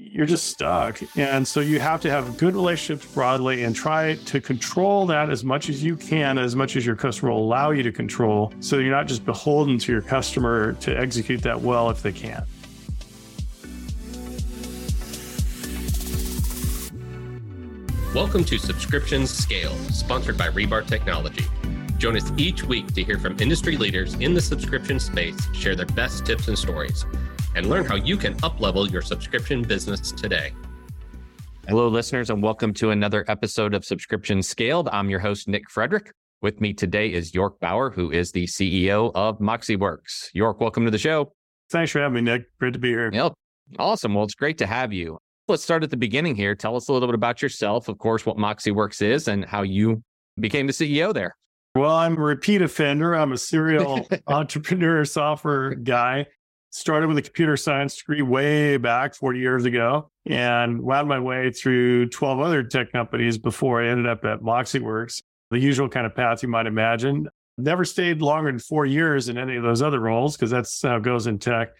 you're just stuck. And so you have to have good relationships broadly and try to control that as much as you can, as much as your customer will allow you to control. So you're not just beholden to your customer to execute that well if they can. Welcome to Subscriptions Scale, sponsored by Rebar Technology. Join us each week to hear from industry leaders in the subscription space share their best tips and stories and learn how you can uplevel your subscription business today. Hello, listeners, and welcome to another episode of Subscription Scaled. I'm your host, Nick Frederick. With me today is York Baur, who is the CEO of MoxiWorks. York, welcome to the show. Thanks for having me, Nick. Great to be here. Yep. Awesome. Well, it's great to have you. Let's start at the beginning here. Tell us a little bit about yourself, of course, what MoxiWorks is, and how you became the CEO there. Well, I'm a repeat offender. I'm a serial entrepreneur software guy started with a computer science degree way back 40 years ago and wound my way through 12 other tech companies before I ended up at MoxiWorks, the usual kind of path you might imagine. Never stayed longer than four years in any of those other roles because that's how it goes in tech.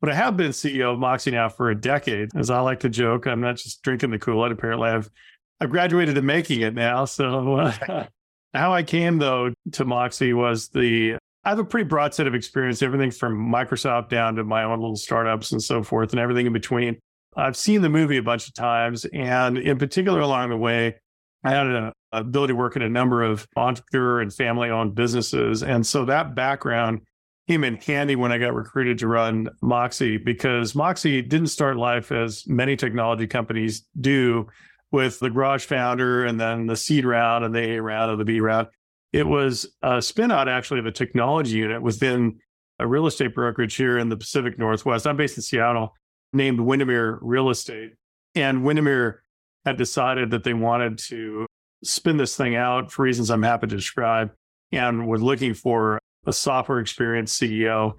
But I have been CEO of Moxi now for a decade. As I like to joke, I'm not just drinking the Kool-Aid. Apparently, I've I've graduated to making it now. So uh, how I came though to Moxi was the I have a pretty broad set of experience, everything from Microsoft down to my own little startups and so forth, and everything in between. I've seen the movie a bunch of times, and in particular, along the way, I had an ability to work in a number of entrepreneur and family owned businesses. And so that background came in handy when I got recruited to run Moxi because Moxi didn't start life as many technology companies do with the garage founder and then the seed round and the A round and the B round. It was a spinout actually of a technology unit within a real estate brokerage here in the Pacific Northwest. I'm based in Seattle, named Windermere Real Estate. And Windermere had decided that they wanted to spin this thing out for reasons I'm happy to describe and were looking for a software experience CEO.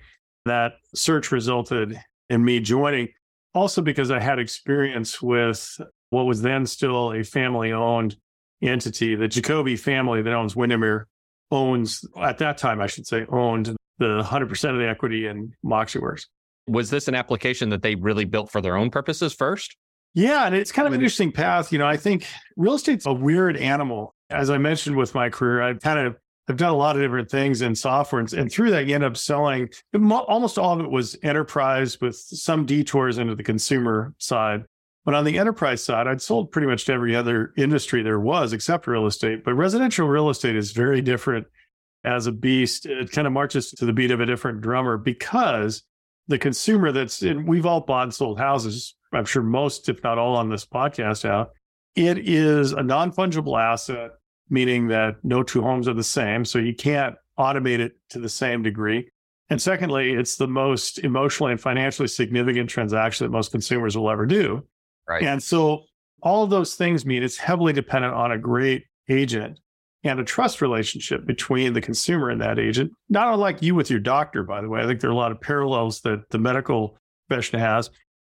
That search resulted in me joining, also because I had experience with what was then still a family owned entity. The Jacobi family that owns Windermere owns, at that time, I should say, owned the 100% of the equity in MoxiWorks. Was this an application that they really built for their own purposes first? Yeah, and it's kind of an interesting path. You know, I think real estate's a weird animal. As I mentioned with my career, I've kind of I've done a lot of different things in software, and, and through that, you end up selling. Almost all of it was enterprise with some detours into the consumer side. But on the enterprise side, I'd sold pretty much to every other industry there was except real estate. But residential real estate is very different as a beast. It kind of marches to the beat of a different drummer because the consumer that's in, we've all bought and sold houses. I'm sure most, if not all, on this podcast out. It is a non fungible asset, meaning that no two homes are the same. So you can't automate it to the same degree. And secondly, it's the most emotionally and financially significant transaction that most consumers will ever do. Right. And so all of those things mean it's heavily dependent on a great agent and a trust relationship between the consumer and that agent. Not unlike you with your doctor, by the way. I think there are a lot of parallels that the medical profession has.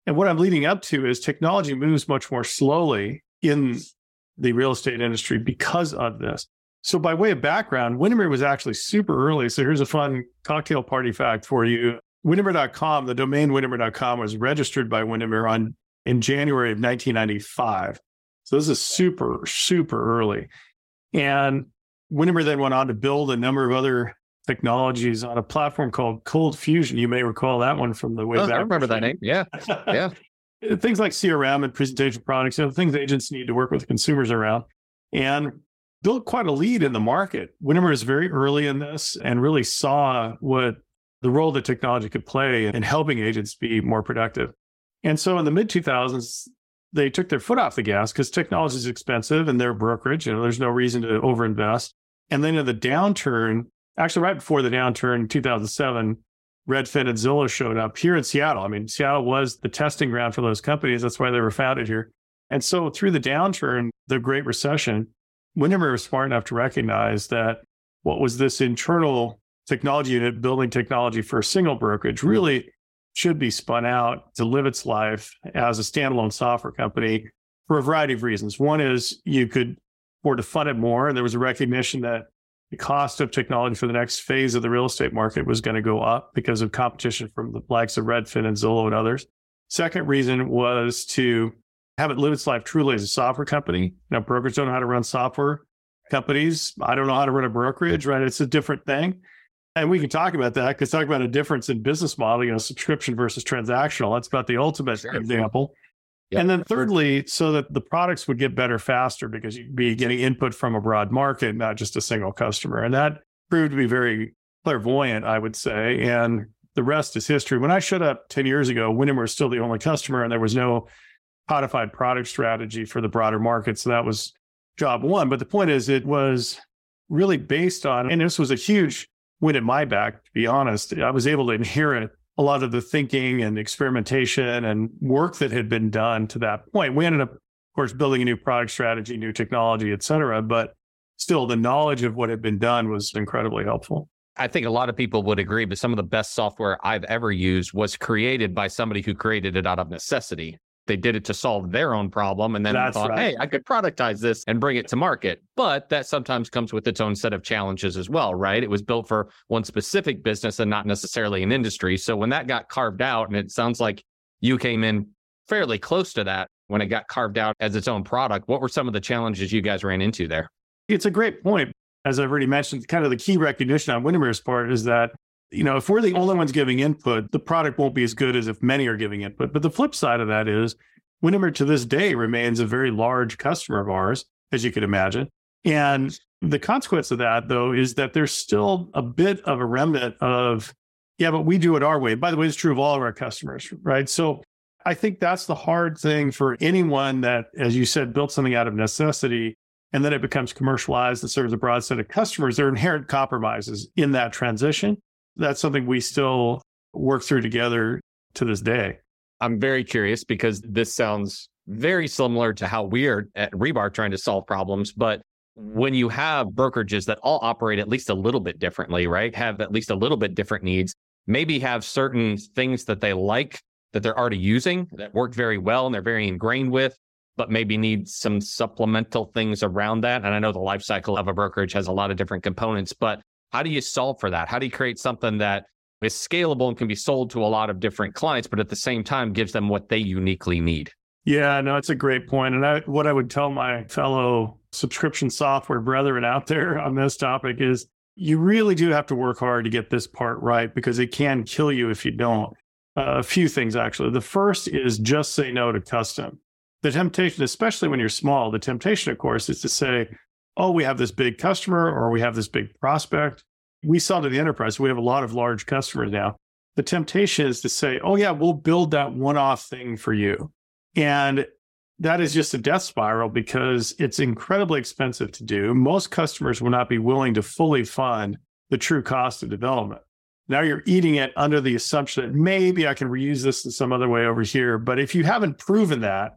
And what I'm leading up to is technology moves much more slowly in the real estate industry because of this. So, by way of background, Windermere was actually super early. So, here's a fun cocktail party fact for you. Windermere.com, the domain Windermere.com was registered by Windermere on in January of 1995. So this is super, super early. And Windermere then went on to build a number of other technologies on a platform called Cold Fusion. You may recall that one from the way oh, back. I remember that name. Yeah. Yeah. things like CRM and presentation products, you know, things agents need to work with consumers around. And built quite a lead in the market. Windermere is very early in this and really saw what the role that technology could play in helping agents be more productive. And so in the mid 2000s, they took their foot off the gas because technology is expensive and they're brokerage. You know, there's no reason to overinvest. And then in the downturn, actually right before the downturn in 2007, Redfin and Zillow showed up here in Seattle. I mean, Seattle was the testing ground for those companies. That's why they were founded here. And so through the downturn, the Great Recession, Windermere was smart enough to recognize that what was this internal technology unit building technology for a single brokerage really should be spun out to live its life as a standalone software company for a variety of reasons. One is you could afford to fund it more. And there was a recognition that the cost of technology for the next phase of the real estate market was going to go up because of competition from the likes of Redfin and Zillow and others. Second reason was to have it live its life truly as a software company. You know, brokers don't know how to run software companies. I don't know how to run a brokerage, right? It's a different thing. And we can talk about that because talk about a difference in business model, you know, subscription versus transactional. That's about the ultimate sure. example. Yep. And then thirdly, so that the products would get better faster because you'd be getting input from a broad market, not just a single customer. And that proved to be very clairvoyant, I would say. And the rest is history. When I showed up 10 years ago, Windermere was still the only customer and there was no codified product strategy for the broader market. So that was job one. But the point is, it was really based on, and this was a huge win at my back, to be honest. I was able to inherit a lot of the thinking and experimentation and work that had been done to that point. We ended up, of course, building a new product strategy, new technology, et cetera. But still, the knowledge of what had been done was incredibly helpful. I think a lot of people would agree, but some of the best software I've ever used was created by somebody who created it out of necessity. They did it to solve their own problem and then That's thought, right. hey, I could productize this and bring it to market. But that sometimes comes with its own set of challenges as well, right? It was built for one specific business and not necessarily an industry. So when that got carved out, and it sounds like you came in fairly close to that when it got carved out as its own product, what were some of the challenges you guys ran into there? It's a great point. As I've already mentioned, kind of the key recognition on Windermere's part is that you know, if we're the only ones giving input, the product won't be as good as if many are giving input. But the flip side of that is Windermere to this day remains a very large customer of ours, as you could imagine. And the consequence of that, though, is that there's still a bit of a remnant of, yeah, but we do it our way. By the way, it's true of all of our customers, right? So I think that's the hard thing for anyone that, as you said, built something out of necessity and then it becomes commercialized and serves a broad set of customers. There are inherent compromises in that transition that's something we still work through together to this day. I'm very curious because this sounds very similar to how we are at Rebar trying to solve problems. But when you have brokerages that all operate at least a little bit differently, right? Have at least a little bit different needs, maybe have certain things that they like that they're already using that work very well and they're very ingrained with, but maybe need some supplemental things around that. And I know the life cycle of a brokerage has a lot of different components, but how do you solve for that? How do you create something that is scalable and can be sold to a lot of different clients, but at the same time gives them what they uniquely need? Yeah, no, it's a great point. And I, what I would tell my fellow subscription software brethren out there on this topic is you really do have to work hard to get this part right because it can kill you if you don't. Uh, a few things, actually. The first is just say no to custom. The temptation, especially when you're small, the temptation, of course, is to say, oh, we have this big customer or we have this big prospect. We sell to the enterprise. We have a lot of large customers now. The temptation is to say, oh, yeah, we'll build that one off thing for you. And that is just a death spiral because it's incredibly expensive to do. Most customers will not be willing to fully fund the true cost of development. Now you're eating it under the assumption that maybe I can reuse this in some other way over here. But if you haven't proven that,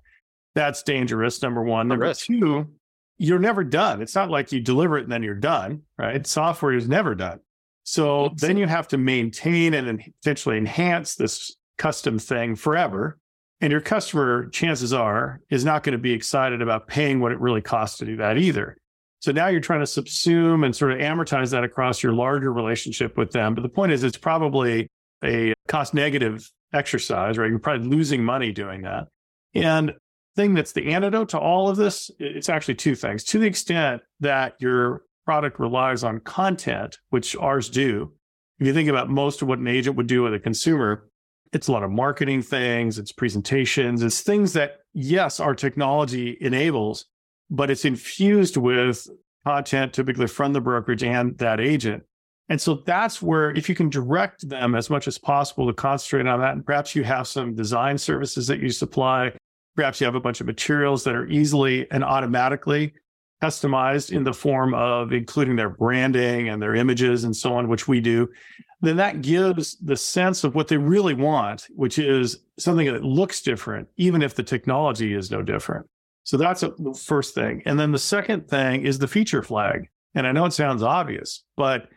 that's dangerous, number one. Number two, you're never done. It's not like you deliver it and then you're done, right? Software is never done. So then you have to maintain and potentially enhance this custom thing forever. And your customer, chances are, is not going to be excited about paying what it really costs to do that either. So now you're trying to subsume and sort of amortize that across your larger relationship with them. But the point is, it's probably a cost negative exercise, right? You're probably losing money doing that. And thing that's the antidote to all of this, it's actually two things. To the extent that your product relies on content, which ours do, if you think about most of what an agent would do with a consumer, it's a lot of marketing things, it's presentations, it's things that, yes, our technology enables, but it's infused with content typically from the brokerage and that agent. And so that's where, if you can direct them as much as possible to concentrate on that, and perhaps you have some design services that you supply, Perhaps you have a bunch of materials that are easily and automatically customized in the form of including their branding and their images and so on, which we do, then that gives the sense of what they really want, which is something that looks different, even if the technology is no different. So that's the first thing. And then the second thing is the feature flag. And I know it sounds obvious, but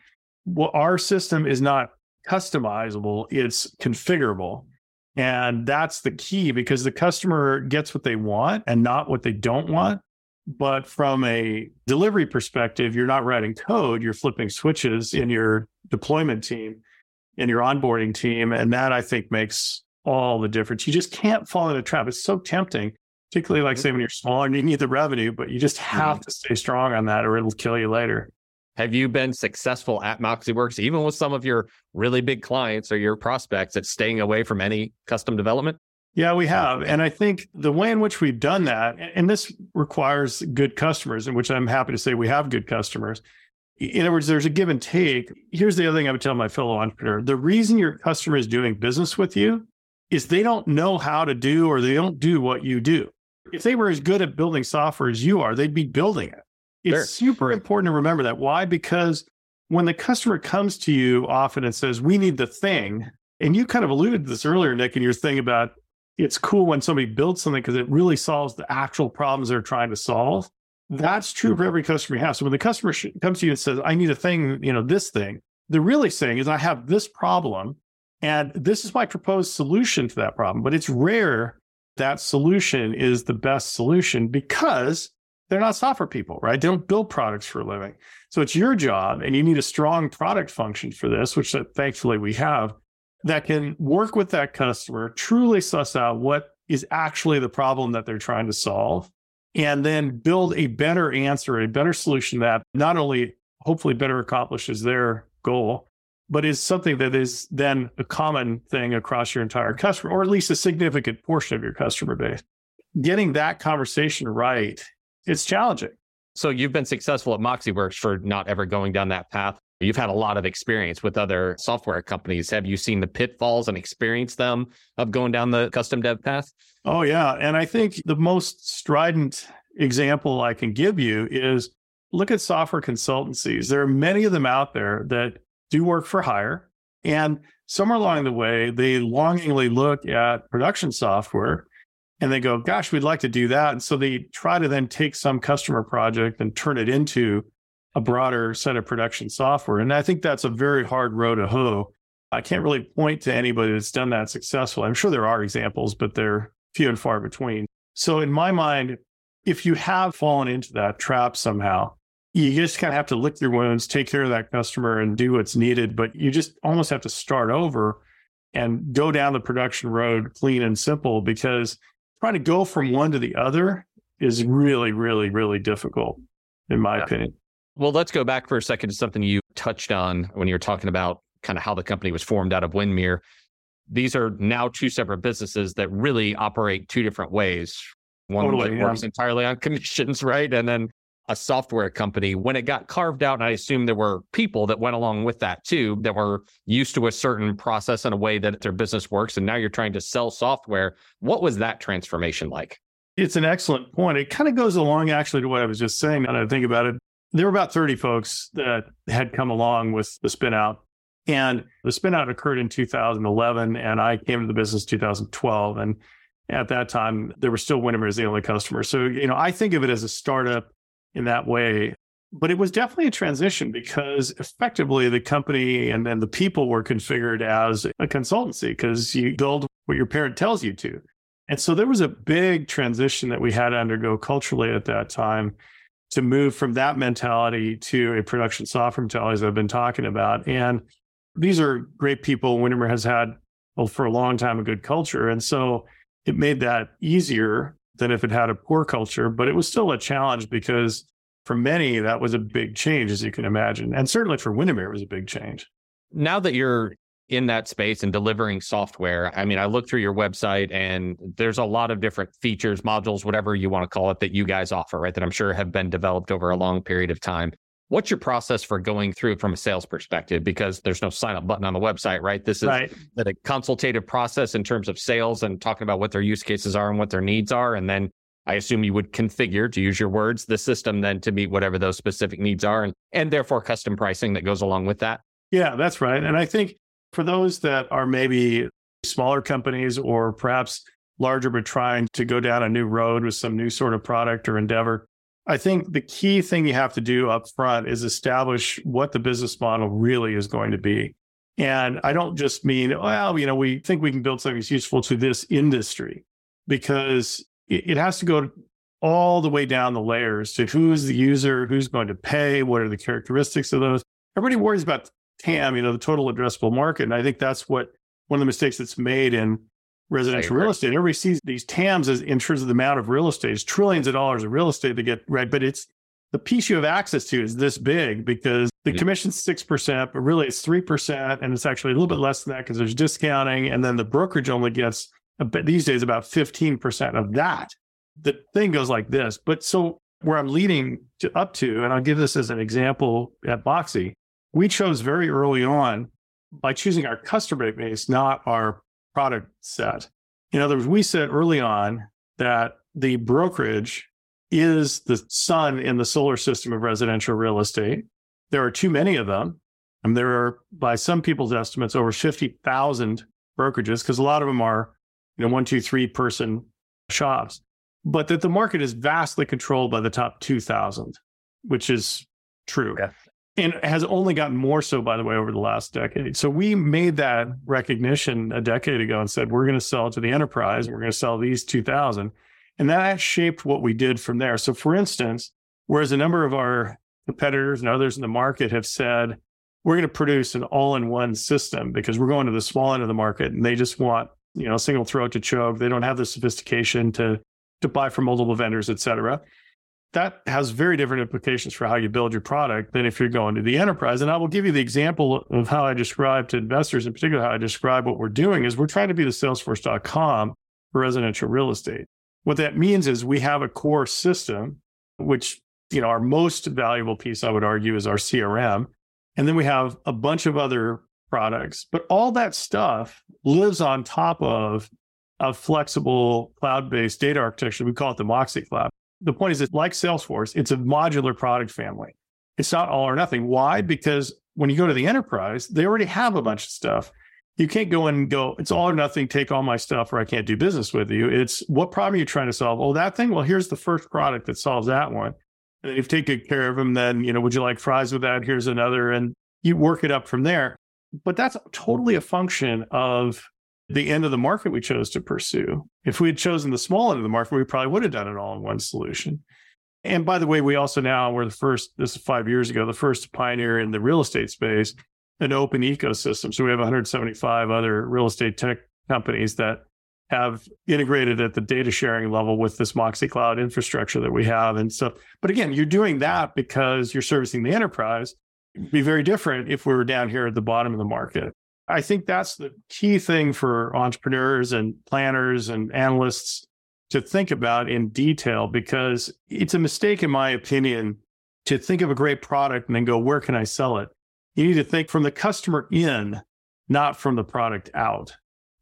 our system is not customizable, it's configurable. And that's the key because the customer gets what they want and not what they don't want. But from a delivery perspective, you're not writing code, you're flipping switches in your deployment team, in your onboarding team. And that I think makes all the difference. You just can't fall in a trap. It's so tempting, particularly like mm-hmm. say when you're smaller and you need the revenue, but you just have mm-hmm. to stay strong on that or it'll kill you later. Have you been successful at MoxiWorks, even with some of your really big clients or your prospects at staying away from any custom development? Yeah, we have. And I think the way in which we've done that, and this requires good customers, in which I'm happy to say we have good customers. In other words, there's a give and take. Here's the other thing I would tell my fellow entrepreneur the reason your customer is doing business with you is they don't know how to do or they don't do what you do. If they were as good at building software as you are, they'd be building it. It's sure. super important to remember that. Why? Because when the customer comes to you often and says, We need the thing, and you kind of alluded to this earlier, Nick, in your thing about it's cool when somebody builds something because it really solves the actual problems they're trying to solve. That's true for every customer you have. So when the customer comes to you and says, I need a thing, you know, this thing, they're really saying is, I have this problem and this is my proposed solution to that problem. But it's rare that solution is the best solution because they're not software people, right? They don't build products for a living. So it's your job and you need a strong product function for this, which thankfully we have that can work with that customer, truly suss out what is actually the problem that they're trying to solve, and then build a better answer, a better solution that not only hopefully better accomplishes their goal, but is something that is then a common thing across your entire customer, or at least a significant portion of your customer base. Getting that conversation right, it's challenging. So you've been successful at MoxiWorks for not ever going down that path. You've had a lot of experience with other software companies. Have you seen the pitfalls and experienced them of going down the custom dev path? Oh, yeah. And I think the most strident example I can give you is look at software consultancies. There are many of them out there that do work for hire. And somewhere along the way, they longingly look at production software and they go, gosh, we'd like to do that. And so they try to then take some customer project and turn it into a broader set of production software. And I think that's a very hard road to hoe. I can't really point to anybody that's done that successfully. I'm sure there are examples, but they're few and far between. So in my mind, if you have fallen into that trap somehow, you just kind of have to lick your wounds, take care of that customer and do what's needed. But you just almost have to start over and go down the production road clean and simple because trying to go from one to the other is really, really, really difficult, in my yeah. opinion. Well, let's go back for a second to something you touched on when you were talking about kind of how the company was formed out of Windermere. These are now two separate businesses that really operate two different ways. One totally, that yeah. works entirely on commissions, right? And then a software company. When it got carved out, and I assume there were people that went along with that too, that were used to a certain process and a way that their business works. And now you're trying to sell software. What was that transformation like? It's an excellent point. It kind of goes along actually to what I was just saying. Now that I think about it, there were about 30 folks that had come along with the spin out. And the spin out occurred in 2011, and I came to the business 2012. And at that time, there were still Windermere as the only customer. So, you know, I think of it as a startup in that way. But it was definitely a transition because effectively the company and then the people were configured as a consultancy because you build what your parent tells you to. And so there was a big transition that we had to undergo culturally at that time to move from that mentality to a production software mentality, as I've been talking about. And these are great people. Windermere has had, well, for a long time, a good culture. And so it made that easier than if it had a poor culture, but it was still a challenge because for many, that was a big change, as you can imagine. And certainly for Windermere, it was a big change. Now that you're in that space and delivering software. I mean, I look through your website and there's a lot of different features, modules, whatever you want to call it, that you guys offer, right? That I'm sure have been developed over a long period of time. What's your process for going through from a sales perspective? Because there's no sign up button on the website, right? This is right. a consultative process in terms of sales and talking about what their use cases are and what their needs are. And then I assume you would configure, to use your words, the system then to meet whatever those specific needs are and, and therefore custom pricing that goes along with that. Yeah, that's right. And I think for those that are maybe smaller companies or perhaps larger, but trying to go down a new road with some new sort of product or endeavor, I think the key thing you have to do up front is establish what the business model really is going to be. And I don't just mean, well, you know, we think we can build something that's useful to this industry because it has to go all the way down the layers to who's the user, who's going to pay, what are the characteristics of those. Everybody worries about TAM, you know, the total addressable market. And I think that's what one of the mistakes that's made in residential real estate. Everybody sees these TAMs as in terms of the amount of real estate. It's trillions of dollars of real estate to get right, but it's the piece you have access to is this big because the mm-hmm. commission's six percent, but really it's three percent, and it's actually a little bit less than that because there's discounting, and then the brokerage only gets a bit, these days about fifteen percent of that. The thing goes like this, but so where I'm leading to, up to, and I'll give this as an example at Moxi, we chose very early on by choosing our customer base, not our product set. In other words, we said early on that the brokerage is the sun in the solar system of residential real estate. There are too many of them. And there are, by some people's estimates, over 50,000 brokerages because a lot of them are, you know, one, two, three person shops. But that the market is vastly controlled by the top 2,000, which is true. Yeah and has only gotten more so by the way over the last decade. So we made that recognition a decade ago and said we're going to sell to the enterprise we're going to sell these 2000 and that shaped what we did from there. So for instance whereas a number of our competitors and others in the market have said we're going to produce an all-in-one system because we're going to the small end of the market and they just want you know a single throat to choke. They don't have the sophistication to to buy from multiple vendors et cetera that has very different implications for how you build your product than if you're going to the enterprise. And I will give you the example of how I describe to investors, in particular, how I describe what we're doing is we're trying to be the salesforce.com for residential real estate. What that means is we have a core system, which, you know, our most valuable piece, I would argue, is our CRM. And then we have a bunch of other products, but all that stuff lives on top of a flexible cloud-based data architecture. We call it the MoxiCloud the point is that like Salesforce, it's a modular product family. It's not all or nothing. Why? Hmm. Because when you go to the enterprise, they already have a bunch of stuff. You can't go in and go, it's all or nothing, take all my stuff, or I can't do business with you. It's what problem are you trying to solve? Oh, that thing? Well, here's the first product that solves that one. And if you take good care of them, then, you know, would you like fries with that? Here's another. And you work it up from there. But that's totally a function of the end of the market we chose to pursue. If we had chosen the small end of the market, we probably would have done it all in one solution. And by the way, we also now we're the first, this is five years ago, the first pioneer in the real estate space, an open ecosystem. So we have 175 other real estate tech companies that have integrated at the data sharing level with this MoxiCloud infrastructure that we have. And so, but again, you're doing that because you're servicing the enterprise. It'd be very different if we were down here at the bottom of the market. I think that's the key thing for entrepreneurs and planners and analysts to think about in detail because it's a mistake, in my opinion, to think of a great product and then go, where can I sell it? You need to think from the customer in, not from the product out.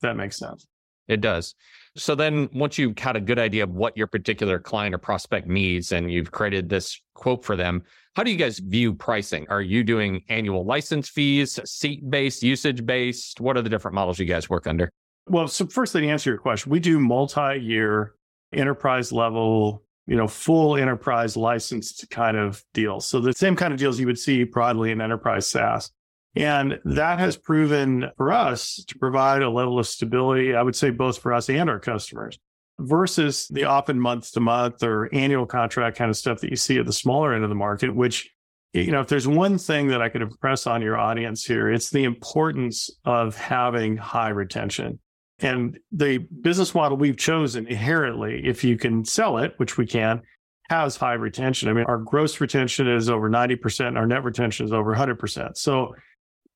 That makes sense. It does. So then once you've had a good idea of what your particular client or prospect needs and you've created this quote for them, how do you guys view pricing? Are you doing annual license fees, seat based, usage based? What are the different models you guys work under? Well, so first, to answer your question, we do multi year enterprise level, you know, full enterprise licensed kind of deals. So the same kind of deals you would see broadly in enterprise SaaS. And that has proven for us to provide a level of stability, I would say, both for us and our customers versus the often month to month or annual contract kind of stuff that you see at the smaller end of the market, which, you know, if there's one thing that I could impress on your audience here, it's the importance of having high retention. And the business model we've chosen inherently, if you can sell it, which we can, has high retention. I mean, our gross retention is over 90%, our net retention is over 100%. So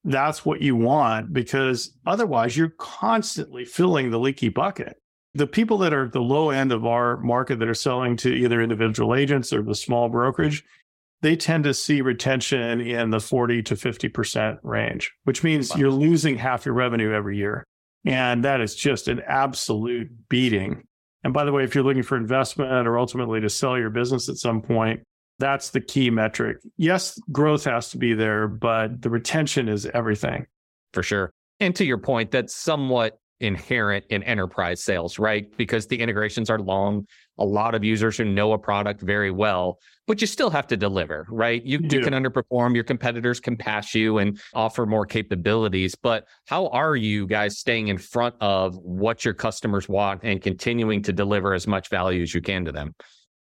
that's what you want because otherwise you're constantly filling the leaky bucket the people that are at the low end of our market that are selling to either individual agents or the small brokerage, they tend to see retention in the 40 to 50% range, which means wow. you're losing half your revenue every year. And that is just an absolute beating. And by the way, if you're looking for investment or ultimately to sell your business at some point, that's the key metric. Yes, growth has to be there, but the retention is everything. For sure. And to your point, that's somewhat inherent in enterprise sales, right? Because the integrations are long, a lot of users who know a product very well, but you still have to deliver, right? You, you can underperform, your competitors can pass you and offer more capabilities. But how are you guys staying in front of what your customers want and continuing to deliver as much value as you can to them?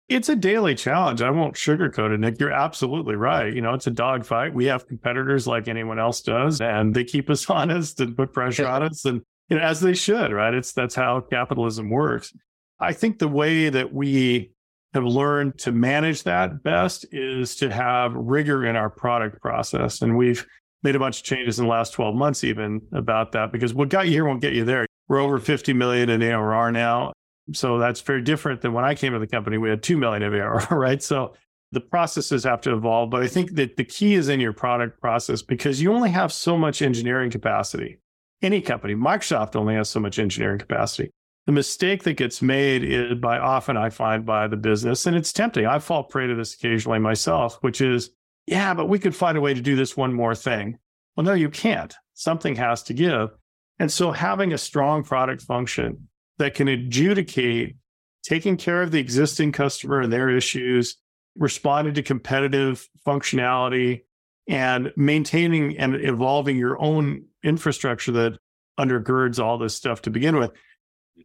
It's a daily challenge. I won't sugarcoat it, Nick. You're absolutely right. You know, it's a dogfight. We have competitors like anyone else does, and they keep us honest and put pressure on us. And you know, as they should, right? It's that's how capitalism works. I think the way that we have learned to manage that best is to have rigor in our product process. And we've made a bunch of changes in the last 12 months, even about that, because what got you here won't get you there. We're over 50 million in ARR now. So that's very different than when I came to the company. We had 2 million of ARR, right? So the processes have to evolve. But I think that the key is in your product process because you only have so much engineering capacity. Any company, Microsoft only has so much engineering capacity. The mistake that gets made is by often I find by the business, and it's tempting. I fall prey to this occasionally myself, which is, yeah, but we could find a way to do this one more thing. Well, no, you can't. Something has to give. And so having a strong product function that can adjudicate taking care of the existing customer and their issues, responding to competitive functionality, and maintaining and evolving your own infrastructure that undergirds all this stuff to begin with.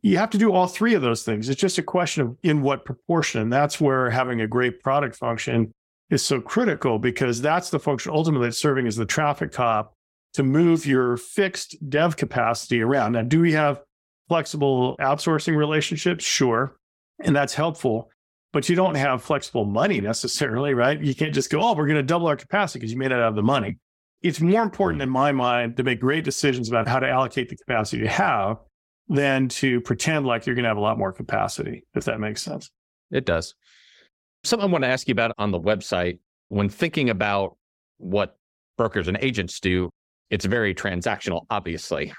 You have to do all three of those things. It's just a question of in what proportion. That's where having a great product function is so critical because that's the function ultimately that's serving as the traffic cop to move your fixed dev capacity around. Now, do we have flexible outsourcing relationships? Sure. And that's helpful. But you don't have flexible money necessarily, right? You can't just go, oh, we're going to double our capacity because you may not have the money. It's more important mm. in my mind to make great decisions about how to allocate the capacity you have than to pretend like you're going to have a lot more capacity, if that makes sense. It does. Something I want to ask you about on the website when thinking about what brokers and agents do, it's very transactional, obviously.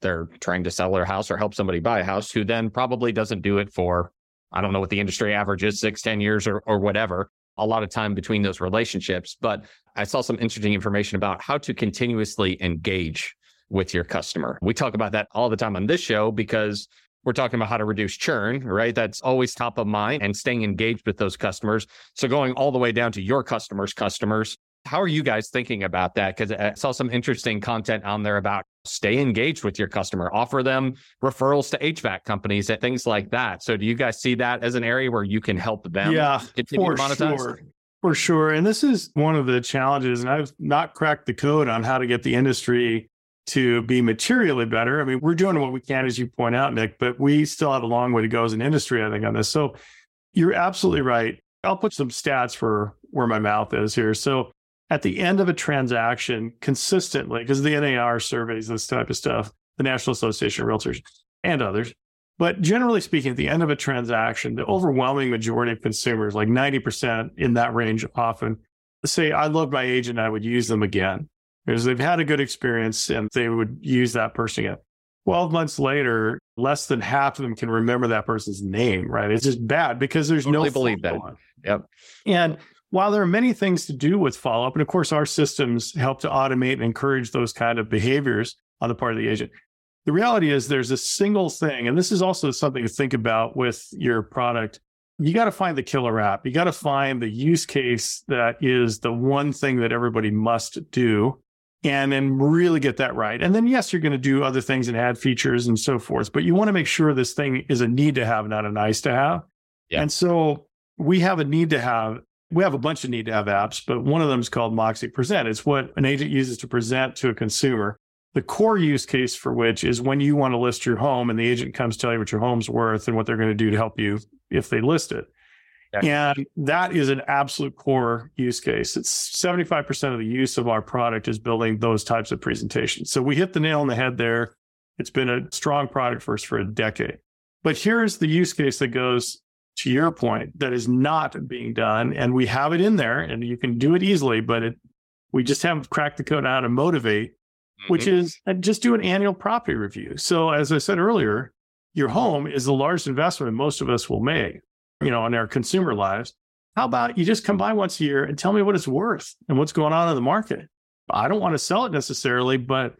They're trying to sell their house or help somebody buy a house who then probably doesn't do it for, I don't know what the industry average is, six, ten years or, or whatever, a lot of time between those relationships. But I saw some interesting information about how to continuously engage with your customer. We talk about that all the time on this show because we're talking about how to reduce churn, right? That's always top of mind and staying engaged with those customers. So going all the way down to your customers' customers. How are you guys thinking about that? Because I saw some interesting content on there about stay engaged with your customer, offer them referrals to HVAC companies and things like that. So do you guys see that as an area where you can help them yeah, for Sure. For sure. And this is one of the challenges. And I've not cracked the code on how to get the industry to be materially better. I mean, we're doing what we can, as you point out, Nick, but we still have a long way to go as an industry, I think, on this. So you're absolutely right. I'll put some stats for where my mouth is here. So at the end of a transaction, consistently, because the NAR surveys this type of stuff, the National Association of Realtors and others. But generally speaking, at the end of a transaction, the overwhelming majority of consumers, like 90% in that range, often say, I love my agent, I would use them again because they've had a good experience and they would use that person again. 12 months later, less than half of them can remember that person's name, right? It's just bad because there's totally no believe that. Yep. And while there are many things to do with follow up, and of course, our systems help to automate and encourage those kind of behaviors on the part of the agent. The reality is there's a single thing, and this is also something to think about with your product. You got to find the killer app. You got to find the use case that is the one thing that everybody must do and then really get that right. And then, yes, you're going to do other things and add features and so forth, but you want to make sure this thing is a need to have, not a nice to have. Yeah. And so we have a need to have, we have a bunch of need to have apps, but one of them is called MoxiPresent. It's what an agent uses to present to a consumer. The core use case for which is when you want to list your home and the agent comes tell you what your home's worth and what they're going to do to help you if they list it. And that is an absolute core use case. It's 75% of the use of our product is building those types of presentations. So we hit the nail on the head there. It's been a strong product for us for a decade. But here's the use case that goes to your point that is not being done. And we have it in there and you can do it easily, but it, we just haven't cracked the code on how to motivate, mm-hmm. which is uh, just do an annual property review. So as I said earlier, your home is the largest investment most of us will make you know, on our consumer lives. How about you just come by once a year and tell me what it's worth and what's going on in the market? I don't want to sell it necessarily, but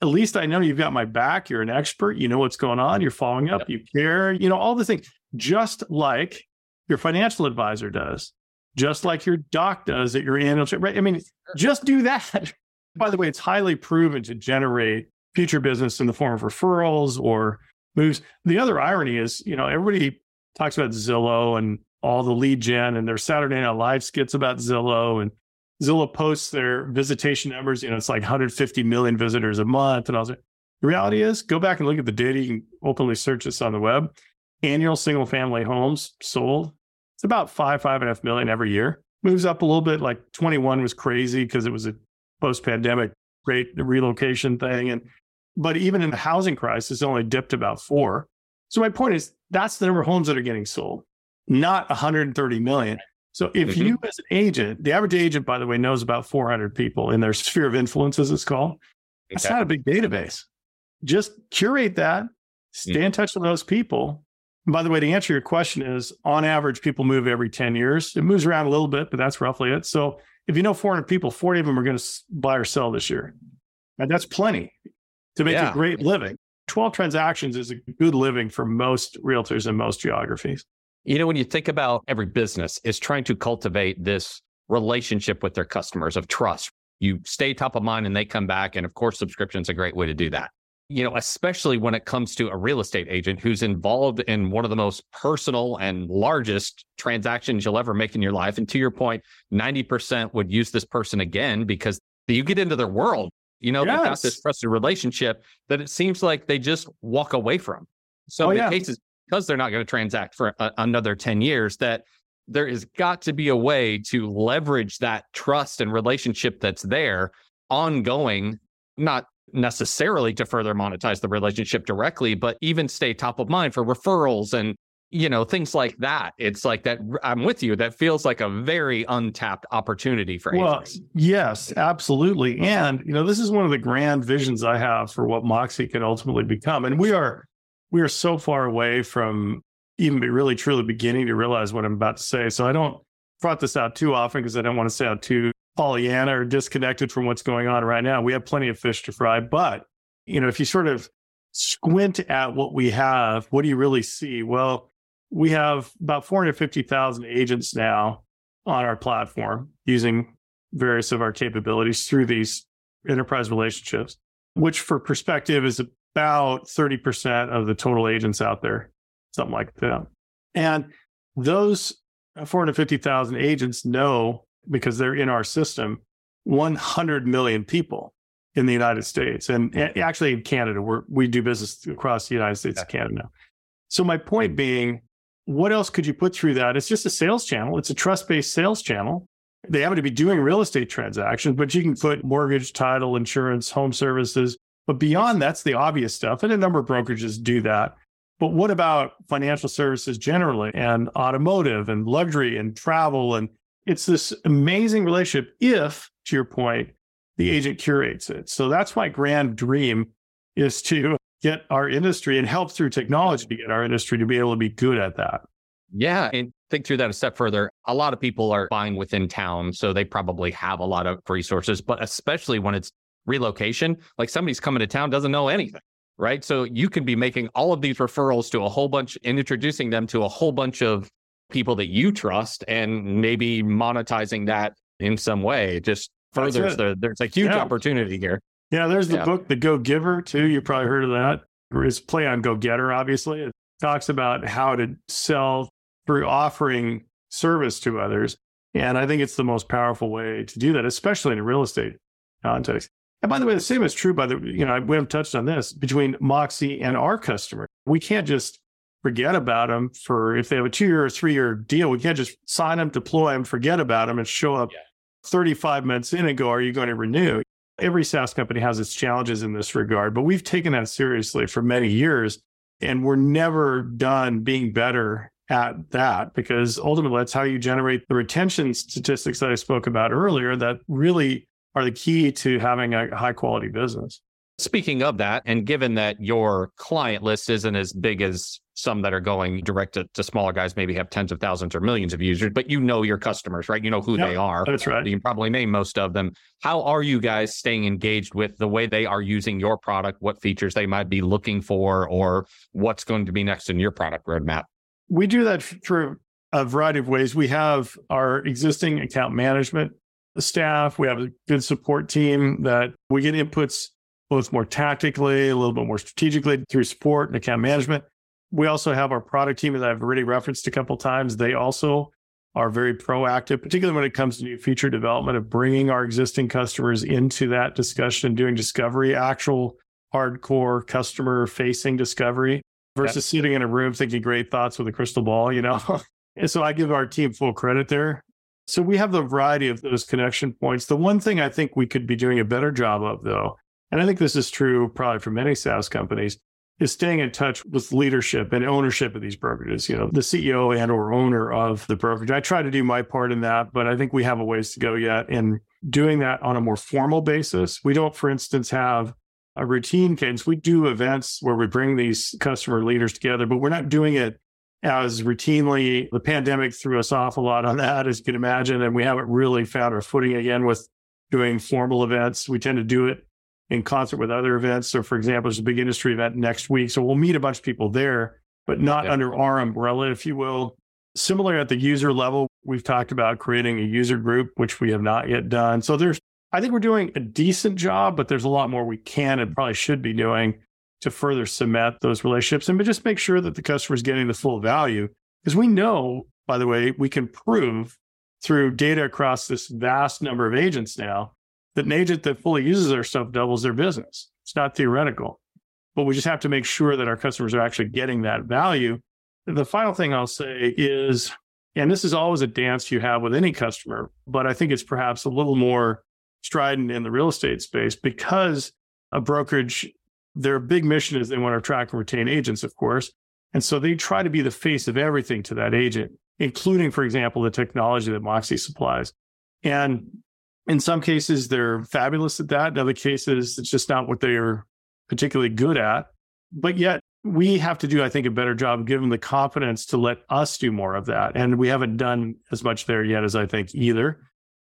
at least I know you've got my back. You're an expert. You know what's going on. You're following up. You care. You know, all the things, just like your financial advisor does, just like your doc does at your annual check. Right? I mean, just do that. By the way, it's highly proven to generate future business in the form of referrals or moves. The other irony is, you know, everybody talks about Zillow and all the lead gen and their Saturday Night Live skits about Zillow and Zillow posts their visitation numbers. You know, it's like 150 million visitors a month and all that. The reality is, go back and look at the data. You can openly search this on the web. Annual single family homes sold, it's about five, five and a half million every year. Moves up a little bit. Like 21 was crazy because it was a post pandemic great relocation thing. And but even in the housing crisis, it only dipped about four. So my point is that's the number of homes that are getting sold, not 130 million. So if mm-hmm. you as an agent, the average agent, by the way, knows about 400 people in their sphere of influence, as it's called. It's not a big database. Just curate that, stay mm-hmm. in touch with those people. And by the way, to answer your question is on average, people move every 10 years. It moves around a little bit, but that's roughly it. So if you know 400 people, 40 of them are going to buy or sell this year. And that's plenty to make yeah. a great living. 12 transactions is a good living for most realtors in most geographies. You know, when you think about every business is trying to cultivate this relationship with their customers of trust. You stay top of mind and they come back. And of course, subscription is a great way to do that. You know, especially when it comes to a real estate agent who's involved in one of the most personal and largest transactions you'll ever make in your life. And to your point, 90% would use this person again because you get into their world you know, yes. they've got this trusted relationship that it seems like they just walk away from. So oh, in yeah. cases because they're not going to transact for a, another 10 years, that there has got to be a way to leverage that trust and relationship that's there ongoing, not necessarily to further monetize the relationship directly, but even stay top of mind for referrals and you know things like that it's like that i'm with you that feels like a very untapped opportunity for well agents. yes absolutely and you know this is one of the grand visions i have for what Moxi can ultimately become and we are we are so far away from even be really truly beginning to realize what i'm about to say so i don't front this out too often because i don't want to sound too pollyanna or disconnected from what's going on right now we have plenty of fish to fry but you know if you sort of squint at what we have what do you really see well we have about 450,000 agents now on our platform using various of our capabilities through these enterprise relationships, which for perspective is about 30% of the total agents out there, something like that. And those 450,000 agents know because they're in our system 100 million people in the United States and mm-hmm. actually in Canada. we we do business across the United States and Canada. So my point mm-hmm. being, what else could you put through that? It's just a sales channel. It's a trust based sales channel. They happen to be doing real estate transactions, but you can put mortgage, title, insurance, home services. But beyond that's the obvious stuff. And a number of brokerages do that. But what about financial services generally and automotive and luxury and travel? And it's this amazing relationship if, to your point, the agent curates it. So that's my grand dream is to get our industry and help through technology to get our industry to be able to be good at that. Yeah. And think through that a step further. A lot of people are buying within town, so they probably have a lot of resources, but especially when it's relocation, like somebody's coming to town doesn't know anything, right? So you can be making all of these referrals to a whole bunch and introducing them to a whole bunch of people that you trust and maybe monetizing that in some way. It just furthers the, there's a huge yeah. opportunity here. Yeah, there's the yeah. book, The Go Giver, too. You probably heard of that. It's play on Go Getter, obviously. It talks about how to sell through offering service to others. And I think it's the most powerful way to do that, especially in a real estate context. And by the way, the same is true by the, you know, we haven't touched on this between Moxi and our customer. We can't just forget about them for if they have a two year or three year deal. We can't just sign them, deploy them, forget about them, and show up yeah. 35 minutes in and go, Are you going to renew? Every SaaS company has its challenges in this regard, but we've taken that seriously for many years. And we're never done being better at that because ultimately that's how you generate the retention statistics that I spoke about earlier that really are the key to having a high quality business. Speaking of that, and given that your client list isn't as big as some that are going direct to, to, smaller guys, maybe have tens of thousands or millions of users, but you know your customers, right? You know who yep, they are. That's right. You can probably name most of them. How are you guys staying engaged with the way they are using your product, what features they might be looking for, or what's going to be next in your product roadmap? We do that through a variety of ways. We have our existing account management staff, we have a good support team that we get inputs both more tactically, a little bit more strategically through support and account management. We also have our product team that I've already referenced a couple times. They also are very proactive, particularly when it comes to new feature development of bringing our existing customers into that discussion, doing discovery, actual hardcore customer facing discovery versus sitting in a room thinking great thoughts with a crystal ball, you know? and so I give our team full credit there. So we have the variety of those connection points. The one thing I think we could be doing a better job of, though, and I think this is true probably for many SaaS companies, is staying in touch with leadership and ownership of these brokerages, you know, the CEO and or owner of the brokerage. I try to do my part in that, but I think we have a ways to go yet in doing that on a more formal basis. We don't, for instance, have a routine cadence. We do events where we bring these customer leaders together, but we're not doing it as routinely. The pandemic threw us off a lot on that, as you can imagine, and we haven't really found our footing again with doing formal events. We tend to do it in concert with other events. So, for example, there's a big industry event next week. So, we'll meet a bunch of people there, but not yeah. under our umbrella, if you will. Similar at the user level, we've talked about creating a user group, which we have not yet done. So, there's, I think we're doing a decent job, but there's a lot more we can and probably should be doing to further cement those relationships and just make sure that the customer is getting the full value. Because we know, by the way, we can prove through data across this vast number of agents now that an agent that fully uses our stuff doubles their business. It's not theoretical, but we just have to make sure that our customers are actually getting that value. The final thing I'll say is, and this is always a dance you have with any customer, but I think it's perhaps a little more strident in the real estate space because a brokerage, their big mission is they want to attract and retain agents, of course. And so they try to be the face of everything to that agent, including, for example, the technology that Moxi supplies. And in some cases, they're fabulous at that. In other cases, it's just not what they are particularly good at. But yet, we have to do, I think, a better job giving the confidence to let us do more of that. And we haven't done as much there yet as I think either.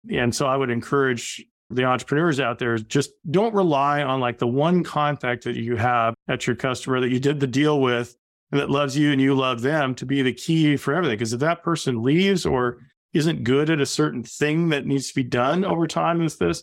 And so I would encourage the entrepreneurs out there just don't rely on like the one contact that you have at your customer that you did the deal with and that loves you and you love them to be the key for everything. Because if that person leaves or isn't good at a certain thing that needs to be done over time with this,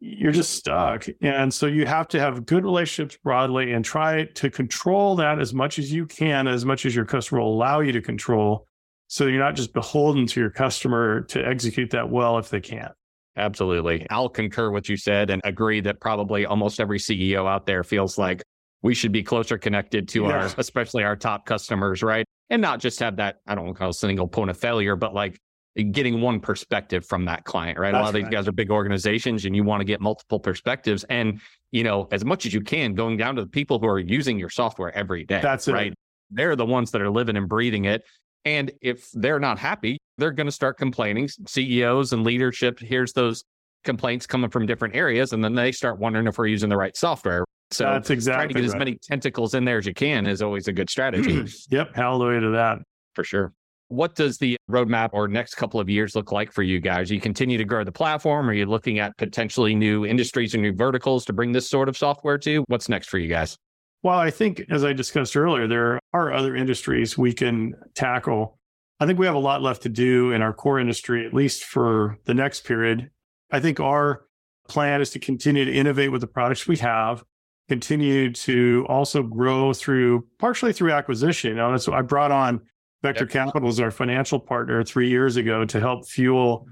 you're just stuck. And so you have to have good relationships broadly and try to control that as much as you can, as much as your customer will allow you to control. So you're not just beholden to your customer to execute that well if they can't. Absolutely. I'll concur what you said and agree that probably almost every CEO out there feels like we should be closer connected to yeah. our, especially our top customers, right? And not just have that, I don't want to call it a single point of failure, but like getting one perspective from that client, right? That's a lot of these right. guys are big organizations and you want to get multiple perspectives. And, you know, as much as you can, going down to the people who are using your software every day. That's right. It. They're the ones that are living and breathing it. And if they're not happy, they're going to start complaining. CEOs and leadership hears those complaints coming from different areas, and then they start wondering if we're using the right software. So that's exactly trying to get right. as many tentacles in there as you can is always a good strategy. yep. Hallelujah to that. For sure. What does the roadmap or next couple of years look like for you guys? you continue to grow the platform? Are you looking at potentially new industries or new verticals to bring this sort of software to? What's next for you guys? Well, I think, as I discussed earlier, there are other industries we can tackle. I think we have a lot left to do in our core industry, at least for the next period. I think our plan is to continue to innovate with the products we have, continue to also grow through partially through acquisition. Know, that's I brought on Vector yep. Capital is our financial partner three years ago to help fuel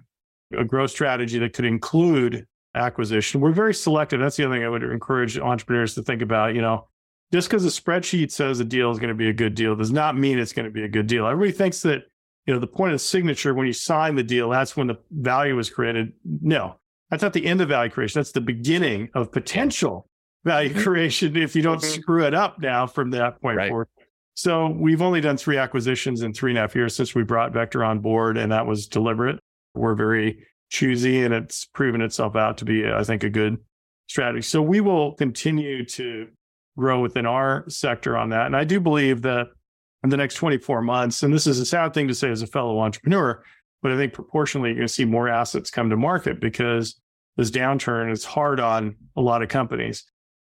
a growth strategy that could include acquisition. We're very selective. That's the other thing I would encourage entrepreneurs to think about. You know, just because a spreadsheet says a deal is going to be a good deal does not mean it's going to be a good deal. Everybody thinks that, you know, the point of signature when you sign the deal, that's when the value was created. No, that's not the end of value creation. That's the beginning of potential value mm-hmm. creation if you don't mm-hmm. screw it up now from that point right. forward. So we've only done three acquisitions in three and a half years since we brought Vector on board, and that was deliberate. We're very choosy, and it's proven itself out to be, I think, a good strategy. So we will continue to grow within our sector on that. And I do believe that in the next 24 months, and this is a sad thing to say as a fellow entrepreneur, but I think proportionally you're going to see more assets come to market because this downturn is hard on a lot of companies.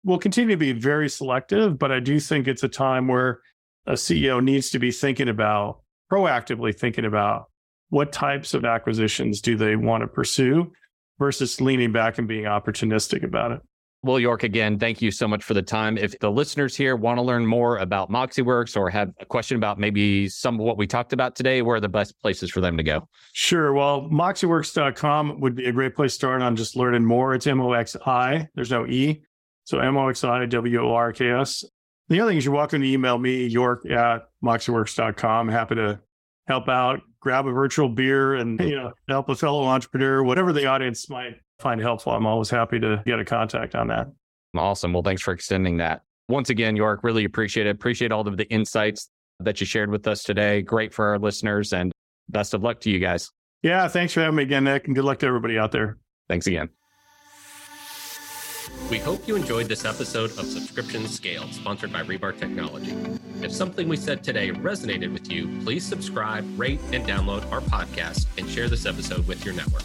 We'll continue to be very selective, but I do think it's a time where a CEO needs to be thinking about, proactively thinking about what types of acquisitions do they want to pursue versus leaning back and being opportunistic about it. Well, York, again, thank you so much for the time. If the listeners here want to learn more about MoxiWorks or have a question about maybe some of what we talked about today, where are the best places for them to go? Sure. Well, moxiworks.com would be a great place to start on just learning more. It's M O X I, there's no E So M O X I W O R K S. The other thing is you're welcome to email me, York at moxiworks.com. Happy to help out, grab a virtual beer and you know, help a fellow entrepreneur, whatever the audience might find helpful. I'm always happy to get a contact on that. Awesome. Well, thanks for extending that. Once again, York, really appreciate it. Appreciate all of the insights that you shared with us today. Great for our listeners and best of luck to you guys. Yeah, thanks for having me again, Nick, and good luck to everybody out there. Thanks again. We hope you enjoyed this episode of Subscription Scale, sponsored by Rebar Technology. If something we said today resonated with you, please subscribe, rate, and download our podcast and share this episode with your network.